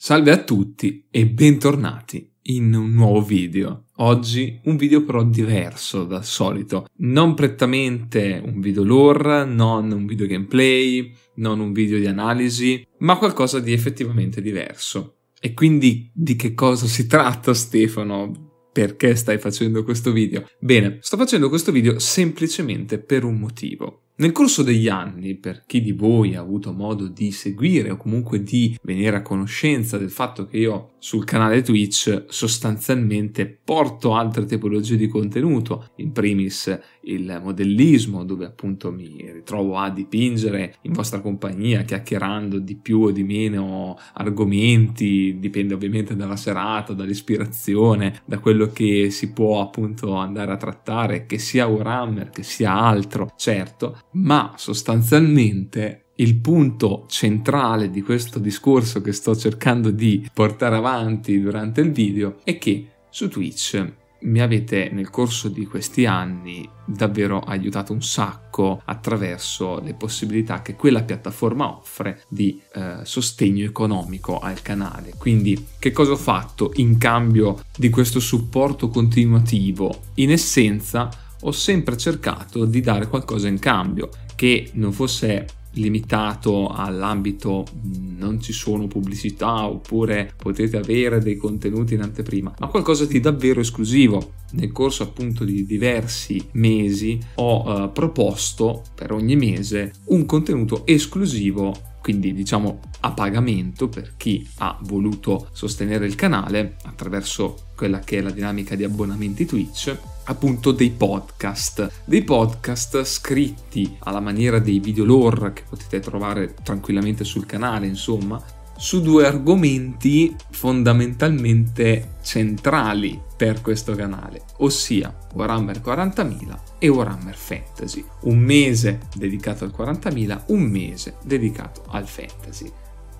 Salve a tutti e bentornati in un nuovo video. Oggi un video però diverso dal solito, non prettamente un video lore, non un video gameplay, non un video di analisi, ma qualcosa di effettivamente diverso. E quindi di che cosa si tratta Stefano? Perché stai facendo questo video? Bene, sto facendo questo video semplicemente per un motivo. Nel corso degli anni, per chi di voi ha avuto modo di seguire o comunque di venire a conoscenza del fatto che io sul canale Twitch sostanzialmente porto altre tipologie di contenuto, in primis il modellismo, dove appunto mi ritrovo a dipingere in vostra compagnia, chiacchierando di più o di meno argomenti, dipende ovviamente dalla serata, dall'ispirazione, da quello che si può appunto andare a trattare, che sia Warhammer, che sia altro, certo, ma sostanzialmente il punto centrale di questo discorso che sto cercando di portare avanti durante il video è che su Twitch mi avete nel corso di questi anni davvero aiutato un sacco attraverso le possibilità che quella piattaforma offre di eh, sostegno economico al canale. Quindi che cosa ho fatto in cambio di questo supporto continuativo? In essenza ho sempre cercato di dare qualcosa in cambio, che non fosse limitato all'ambito non ci sono pubblicità oppure potete avere dei contenuti in anteprima, ma qualcosa di davvero esclusivo. Nel corso appunto di diversi mesi ho uh, proposto per ogni mese un contenuto esclusivo quindi diciamo a pagamento per chi ha voluto sostenere il canale attraverso quella che è la dinamica di abbonamenti Twitch appunto dei podcast, dei podcast scritti alla maniera dei video lore che potete trovare tranquillamente sul canale, insomma, su due argomenti fondamentalmente centrali per questo canale, ossia Warhammer 40.000 e Warhammer Fantasy. Un mese dedicato al 40.000, un mese dedicato al Fantasy.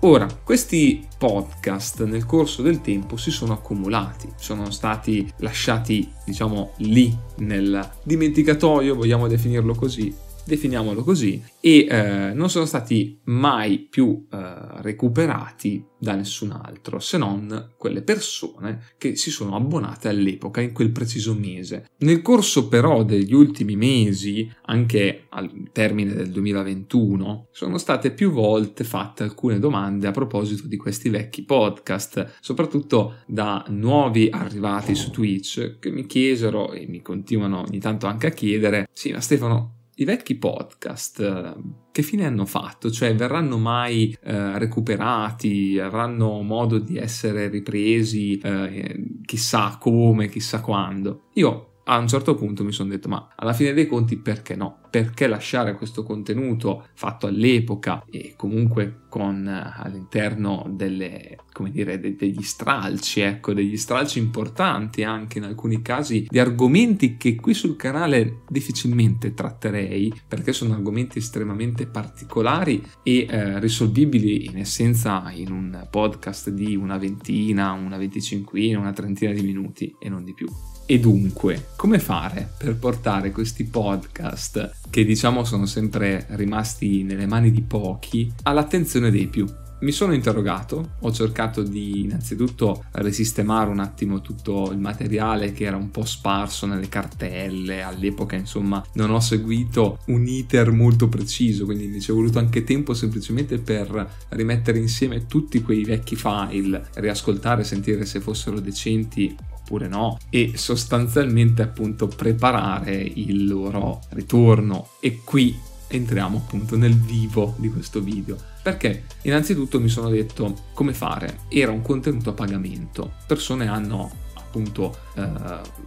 Ora, questi podcast nel corso del tempo si sono accumulati, sono stati lasciati, diciamo, lì nel dimenticatoio, vogliamo definirlo così, definiamolo così, e eh, non sono stati mai più eh, recuperati da nessun altro se non quelle persone che si sono abbonate all'epoca in quel preciso mese. Nel corso però degli ultimi mesi, anche al termine del 2021, sono state più volte fatte alcune domande a proposito di questi vecchi podcast, soprattutto da nuovi arrivati su Twitch che mi chiesero e mi continuano ogni tanto anche a chiedere, sì ma Stefano, i vecchi podcast eh, che fine hanno fatto? Cioè verranno mai eh, recuperati? Avranno modo di essere ripresi eh, chissà come, chissà quando? Io a un certo punto mi sono detto ma alla fine dei conti perché no? Perché lasciare questo contenuto fatto all'epoca e comunque con eh, all'interno delle, come dire, de- degli stralci, ecco, degli stralci importanti anche in alcuni casi di argomenti che qui sul canale difficilmente tratterei perché sono argomenti estremamente particolari e eh, risolvibili in essenza in un podcast di una ventina, una venticinquina, una trentina di minuti e non di più. E dunque, come fare per portare questi podcast, che diciamo sono sempre rimasti nelle mani di pochi, all'attenzione dei più? Mi sono interrogato, ho cercato di innanzitutto risistemare un attimo tutto il materiale che era un po' sparso nelle cartelle, all'epoca insomma non ho seguito un iter molto preciso, quindi mi ci è voluto anche tempo semplicemente per rimettere insieme tutti quei vecchi file, riascoltare, sentire se fossero decenti oppure no e sostanzialmente appunto preparare il loro ritorno. E qui entriamo appunto nel vivo di questo video. Perché innanzitutto mi sono detto come fare. Era un contenuto a pagamento. Persone hanno appunto eh,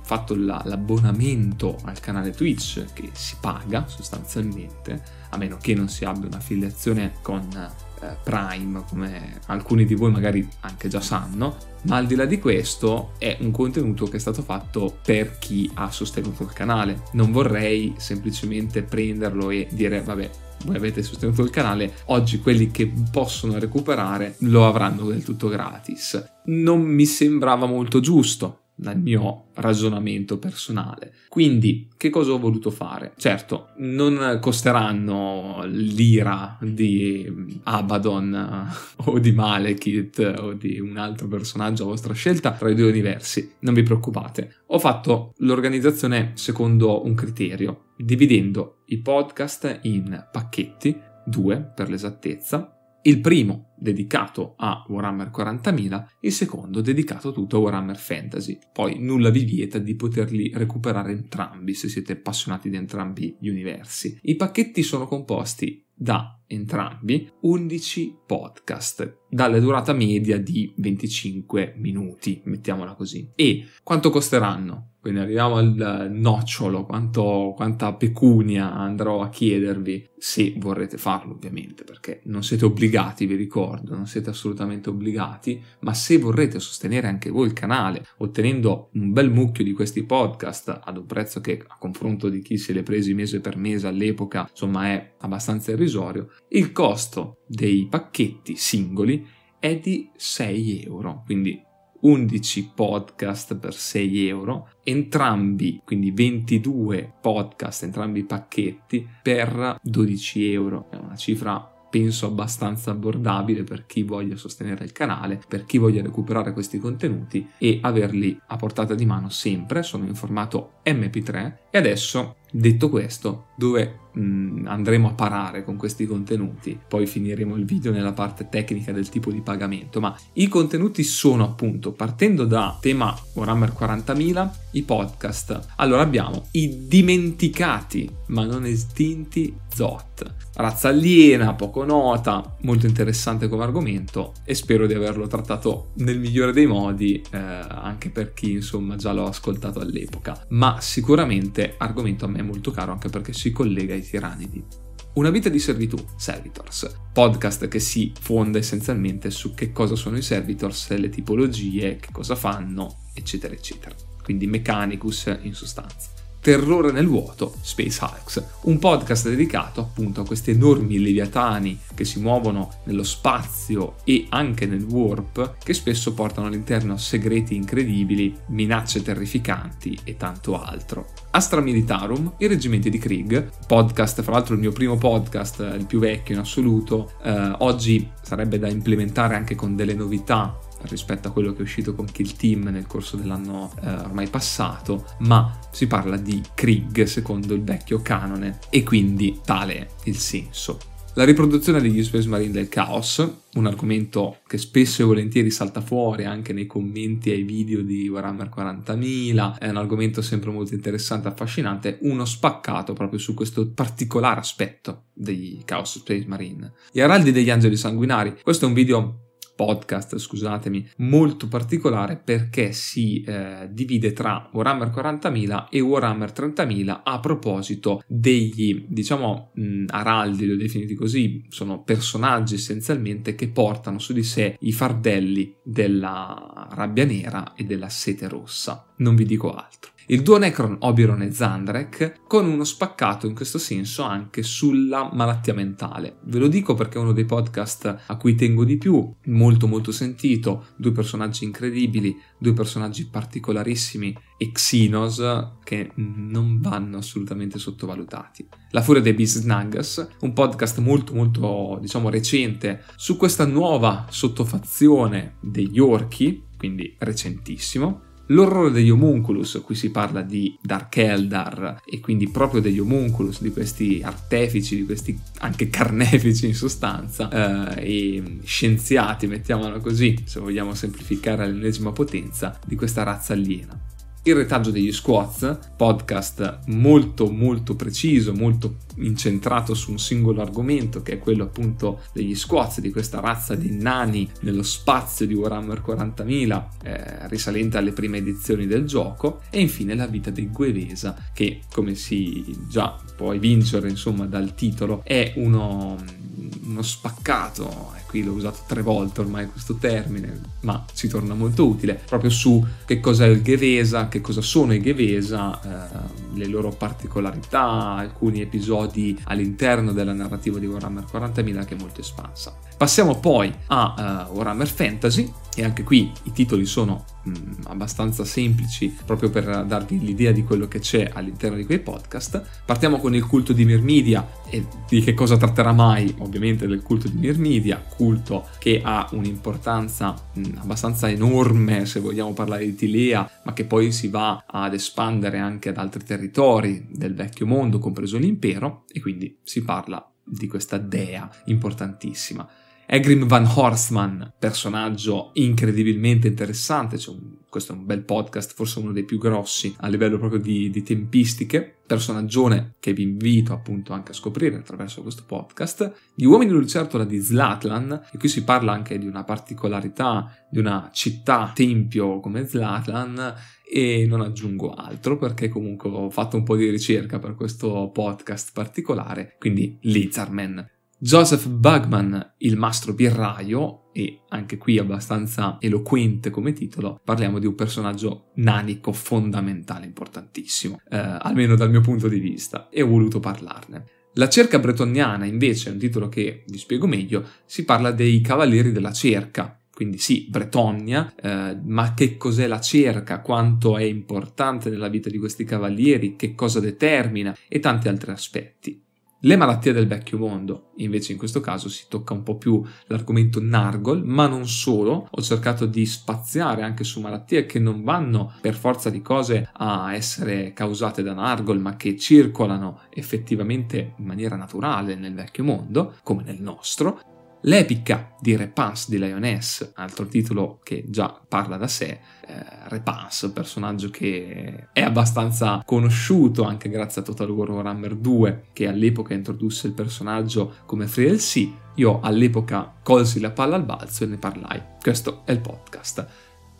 fatto la, l'abbonamento al canale Twitch che si paga sostanzialmente a meno che non si abbia un'affiliazione con eh, Prime, come alcuni di voi magari anche già sanno, ma al di là di questo è un contenuto che è stato fatto per chi ha sostenuto il canale. Non vorrei semplicemente prenderlo e dire vabbè, voi avete sostenuto il canale, oggi quelli che possono recuperare lo avranno del tutto gratis. Non mi sembrava molto giusto, dal mio ragionamento personale. Quindi, che cosa ho voluto fare? Certo, non costeranno l'ira di Abaddon o di Malekith o di un altro personaggio a vostra scelta tra i due universi, non vi preoccupate. Ho fatto l'organizzazione secondo un criterio, dividendo i podcast in pacchetti, due per l'esattezza, il primo dedicato a Warhammer 40.000, il secondo dedicato tutto a Warhammer Fantasy. Poi nulla vi vieta di poterli recuperare entrambi se siete appassionati di entrambi gli universi. I pacchetti sono composti da entrambi 11 podcast dalle durata media di 25 minuti, mettiamola così. E quanto costeranno? Quindi arriviamo al nocciolo, quanto, quanta pecunia andrò a chiedervi, se vorrete farlo ovviamente, perché non siete obbligati, vi ricordo, non siete assolutamente obbligati, ma se vorrete sostenere anche voi il canale, ottenendo un bel mucchio di questi podcast ad un prezzo che a confronto di chi se li ha presi mese per mese all'epoca, insomma è abbastanza irrisorio, il costo dei pacchetti singoli è di 6 euro, quindi 11 podcast per 6 euro, entrambi, quindi 22 podcast, entrambi i pacchetti per 12 euro. È una cifra penso abbastanza abbordabile per chi voglia sostenere il canale, per chi voglia recuperare questi contenuti e averli a portata di mano sempre. Sono in formato MP3 e adesso Detto questo, dove mh, mm, andremo a parare con questi contenuti? Poi finiremo il video nella parte tecnica del tipo di pagamento, ma i contenuti sono appunto, partendo da tema Warhammer 40.000, i podcast. Allora abbiamo i dimenticati ma non estinti Zot, razza aliena, poco nota, molto interessante come argomento e spero di averlo trattato nel migliore dei modi, eh, anche per chi insomma già l'ho ascoltato all'epoca, ma sicuramente argomento a me molto caro anche perché si collega ai tiranidi. Una vita di servitù, Servitors, podcast che si fonda essenzialmente su che cosa sono i Servitors, le tipologie, che cosa fanno, eccetera, eccetera. Quindi Mechanicus in sostanza. Terrore nel vuoto, Space Hulks, un podcast dedicato appunto a questi enormi leviatani che si muovono nello spazio e anche nel warp, che spesso portano all'interno segreti incredibili, minacce terrificanti e tanto altro. Astra Militarum, i reggimenti di Krieg, podcast, fra l'altro il mio primo podcast, il più vecchio in assoluto, eh, oggi sarebbe da implementare anche con delle novità rispetto a quello che è uscito con Kill Team nel corso dell'anno eh, ormai passato, ma si parla di Krieg secondo il vecchio canone e quindi tale è il senso. La riproduzione degli Space Marine del Chaos, un argomento che spesso e volentieri salta fuori anche nei commenti ai video di Warhammer 40.000, è un argomento sempre molto interessante e affascinante, uno spaccato proprio su questo particolare aspetto dei Chaos Space Marine. Gli Araldi degli Angeli Sanguinari, questo è un video podcast, scusatemi, molto particolare perché si eh, divide tra Warhammer 40.000 e Warhammer 30.000 a proposito degli, diciamo, mh, araldi, li ho definiti così, sono personaggi essenzialmente che portano su di sé i fardelli della rabbia nera e della sete rossa. Non vi dico altro il duo Necron, Oberon e Zandrek, con uno spaccato in questo senso anche sulla malattia mentale. Ve lo dico perché è uno dei podcast a cui tengo di più, molto molto sentito, due personaggi incredibili, due personaggi particolarissimi e Xenos che non vanno assolutamente sottovalutati. La furia dei Bisnagas, un podcast molto molto diciamo recente su questa nuova sottofazione degli orchi, quindi recentissimo L'orrore degli homunculus, qui si parla di Dark Eldar e quindi proprio degli homunculus, di questi artefici, di questi anche carnefici in sostanza, eh, e scienziati, mettiamola così, se vogliamo semplificare all'ennesima potenza, di questa razza aliena. Il retaggio degli squats, podcast molto molto preciso, molto incentrato su un singolo argomento che è quello appunto degli squats, di questa razza di nani nello spazio di Warhammer 40.000 eh, risalente alle prime edizioni del gioco e infine la vita di Guevesa che come si già può vincere insomma dal titolo è uno, uno spaccato qui l'ho usato tre volte ormai questo termine, ma ci torna molto utile, proprio su che cos'è il Gevesa, che cosa sono i Gevesa, eh, le loro particolarità, alcuni episodi all'interno della narrativa di Warhammer 40.000 che è molto espansa. Passiamo poi a uh, Warhammer Fantasy e anche qui i titoli sono mm, abbastanza semplici proprio per darvi l'idea di quello che c'è all'interno di quei podcast. Partiamo con il culto di Mirmidia e di che cosa tratterà mai, ovviamente del culto di Mirmidia, culto che ha un'importanza mm, abbastanza enorme se vogliamo parlare di Tilea, ma che poi si va ad espandere anche ad altri territori del vecchio mondo, compreso l'impero, e quindi si parla di questa dea importantissima. Egrim Van Horstman, personaggio incredibilmente interessante, cioè un, questo è un bel podcast, forse uno dei più grossi a livello proprio di, di tempistiche, personaggione che vi invito appunto anche a scoprire attraverso questo podcast, Gli uomini lucertola di Zlatlan, e qui si parla anche di una particolarità di una città tempio come Zlatlan, e non aggiungo altro perché comunque ho fatto un po' di ricerca per questo podcast particolare, quindi Lizardman. Joseph Bugman, il mastro birraio, e anche qui abbastanza eloquente come titolo, parliamo di un personaggio nanico fondamentale, importantissimo, eh, almeno dal mio punto di vista, e ho voluto parlarne. La cerca bretoniana, invece, è un titolo che vi spiego meglio, si parla dei cavalieri della cerca, quindi sì, Bretonia, eh, ma che cos'è la cerca, quanto è importante nella vita di questi cavalieri, che cosa determina e tanti altri aspetti. Le malattie del vecchio mondo, invece in questo caso si tocca un po' più l'argomento Nargol, ma non solo, ho cercato di spaziare anche su malattie che non vanno per forza di cose a essere causate da Nargol, ma che circolano effettivamente in maniera naturale nel vecchio mondo, come nel nostro, L'epica di Repans di Lioness, altro titolo che già parla da sé, eh, Repans, personaggio che è abbastanza conosciuto anche grazie a Total War Warhammer 2, che all'epoca introdusse il personaggio come Free LC. Io all'epoca colsi la palla al balzo e ne parlai. Questo è il podcast.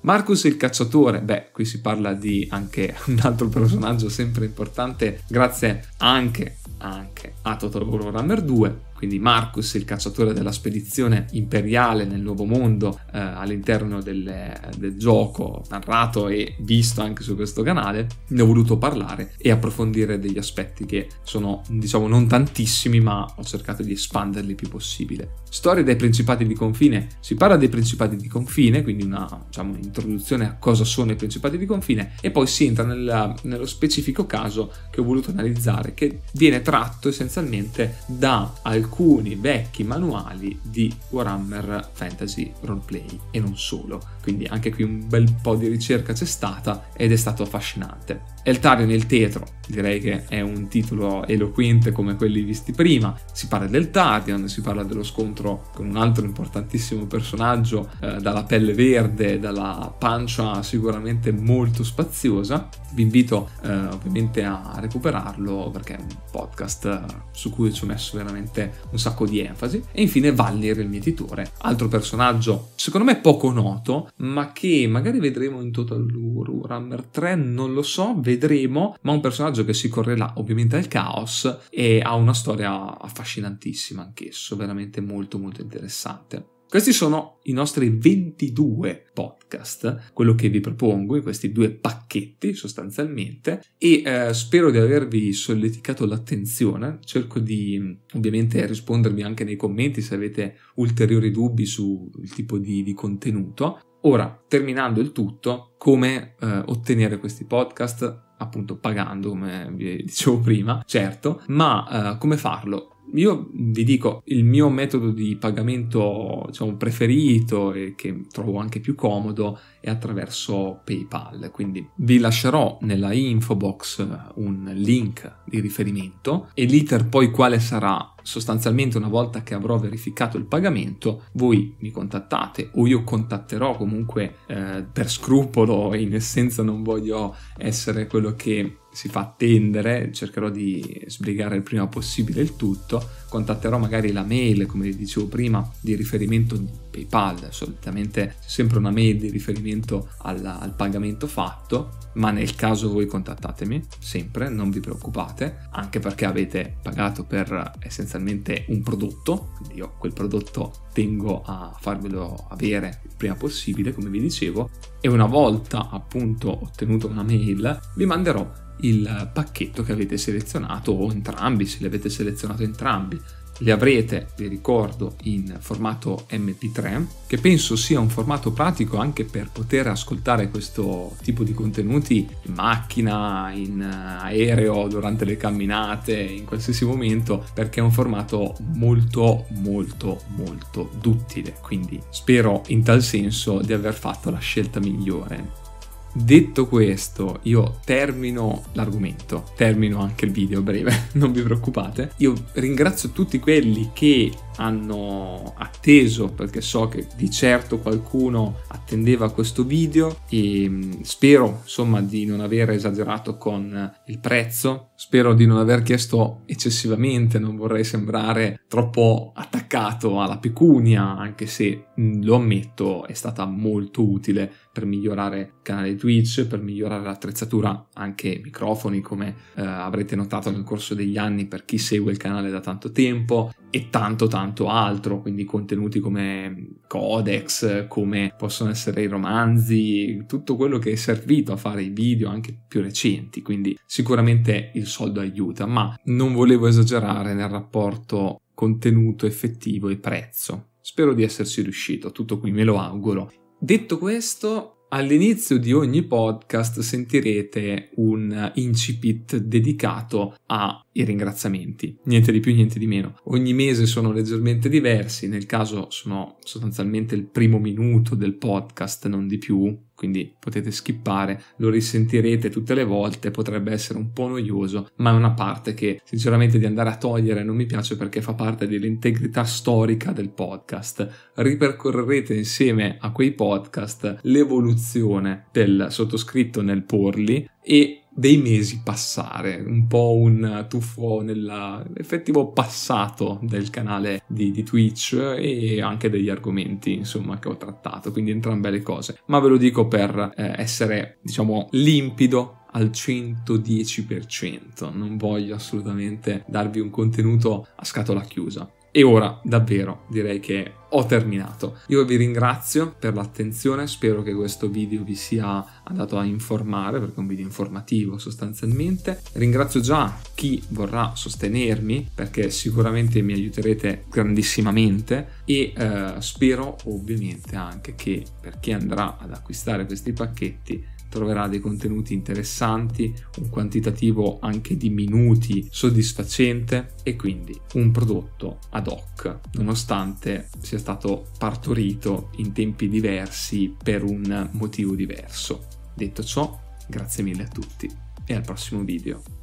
Marcus il cacciatore, beh, qui si parla di anche un altro personaggio sempre importante, grazie anche, anche a Total War Warhammer 2, quindi Marcus, il cacciatore della spedizione imperiale nel Nuovo Mondo eh, all'interno del, del, gioco, narrato e visto anche su questo canale, ne ho voluto parlare e approfondire degli aspetti che sono, diciamo, non tantissimi, ma ho cercato di espanderli il più possibile. Storia dei principati di confine, si parla dei principati di confine, quindi una diciamo, introduzione a cosa sono i principati di confine, e poi si entra nella, nello specifico caso che ho voluto analizzare, che viene tratto essenzialmente da alcuni vecchi manuali di Warhammer Fantasy Roleplay e non solo. Quindi anche qui un bel po' di ricerca c'è stata ed è stato affascinante. Eltarion il Tetro, direi che è un titolo eloquente come quelli visti prima. Si parla del Tarion, si parla dello scontro con un altro importantissimo personaggio eh, dalla pelle verde, dalla pancia sicuramente molto spaziosa. Vi invito eh, ovviamente a recuperarlo perché è un podcast eh, su cui ci ho messo veramente un sacco di enfasi. E infine Valnir il mietitore, altro personaggio secondo me poco noto, ma che magari vedremo in Total War Warhammer 3, non lo so, vedremo, ma un personaggio che si correla ovviamente al caos e ha una storia affascinantissima anch'esso, veramente molto molto interessante. Questi sono i nostri 22 podcast, quello che vi propongo in questi due pacchetti sostanzialmente e eh, spero di avervi solleticato l'attenzione, cerco di ovviamente rispondervi anche nei commenti se avete ulteriori dubbi sul tipo di, di contenuto Ora, terminando il tutto, come eh, ottenere questi podcast? Appunto pagando, come vi dicevo prima, certo, ma eh, come farlo? Io vi dico, il mio metodo di pagamento diciamo, preferito e che trovo anche più comodo è attraverso PayPal, quindi vi lascerò nella info box un link di riferimento e l'iter poi quale sarà sostanzialmente una volta che avrò verificato il pagamento voi mi contattate o io contatterò comunque eh, per scrupolo in essenza non voglio essere quello che si fa attendere, cercherò di sbrigare il prima possibile il tutto, contatterò magari la mail, come vi dicevo prima, di riferimento di PayPal, solitamente c'è sempre una mail di riferimento al, al pagamento fatto, ma nel caso voi contattatemi sempre, non vi preoccupate, anche perché avete pagato per essenzialmente un prodotto, quindi io quel prodotto tengo a farvelo avere il prima possibile, come vi dicevo, e una volta appunto ottenuto una mail vi manderò il pacchetto che avete selezionato o entrambi se li avete selezionato entrambi li avrete, vi ricordo, in formato MP3, che penso sia un formato pratico anche per poter ascoltare questo tipo di contenuti in macchina, in aereo, durante le camminate, in qualsiasi momento, perché è un formato molto, molto, molto duttile. Quindi spero in tal senso di aver fatto la scelta migliore. Detto questo, io termino l'argomento, termino anche il video breve, non vi preoccupate. Io ringrazio tutti quelli che hanno atteso perché so che di certo qualcuno attendeva questo video e mm, spero insomma di non aver esagerato con il prezzo. Spero di non aver chiesto eccessivamente non vorrei sembrare troppo attaccato alla pecunia anche se mm, lo ammetto è stata molto utile per migliorare il canale Twitch per migliorare l'attrezzatura anche microfoni come eh, avrete notato nel corso degli anni per chi segue il canale da tanto tempo e tanto tanto altro, quindi contenuti come codex, come possono essere i romanzi, tutto quello che è servito a fare i video anche più recenti, quindi sicuramente il soldo aiuta, ma non volevo esagerare nel rapporto contenuto effettivo e prezzo. Spero di esserci riuscito, tutto qui me lo auguro. Detto questo, All'inizio di ogni podcast sentirete un incipit dedicato ai ringraziamenti, niente di più, niente di meno. Ogni mese sono leggermente diversi, nel caso sono sostanzialmente il primo minuto del podcast, non di più, quindi potete skippare, lo risentirete tutte le volte, potrebbe essere un po' noioso, ma è una parte che sinceramente di andare a togliere non mi piace perché fa parte dell'integrità storica del podcast. Ripercorrerete insieme a quei podcast l'evoluzione del sottoscritto nel porli e dei mesi passare, un po' un tuffo nell'effettivo passato del canale di, di, Twitch e anche degli argomenti insomma che ho trattato, quindi entrambe le cose, ma ve lo dico per eh, essere diciamo limpido al 110%, non voglio assolutamente darvi un contenuto a scatola chiusa. E ora davvero direi che ho terminato. Io vi ringrazio per l'attenzione, spero che questo video vi sia andato a informare perché è un video informativo sostanzialmente. Ringrazio già chi vorrà sostenermi perché sicuramente mi aiuterete grandissimamente e eh, spero ovviamente anche che per chi andrà ad acquistare questi pacchetti troverà dei contenuti interessanti, un quantitativo anche di minuti soddisfacente e quindi un prodotto ad hoc, nonostante sia stato partorito in tempi diversi per un motivo diverso. Detto ciò, grazie mille a tutti e al prossimo video.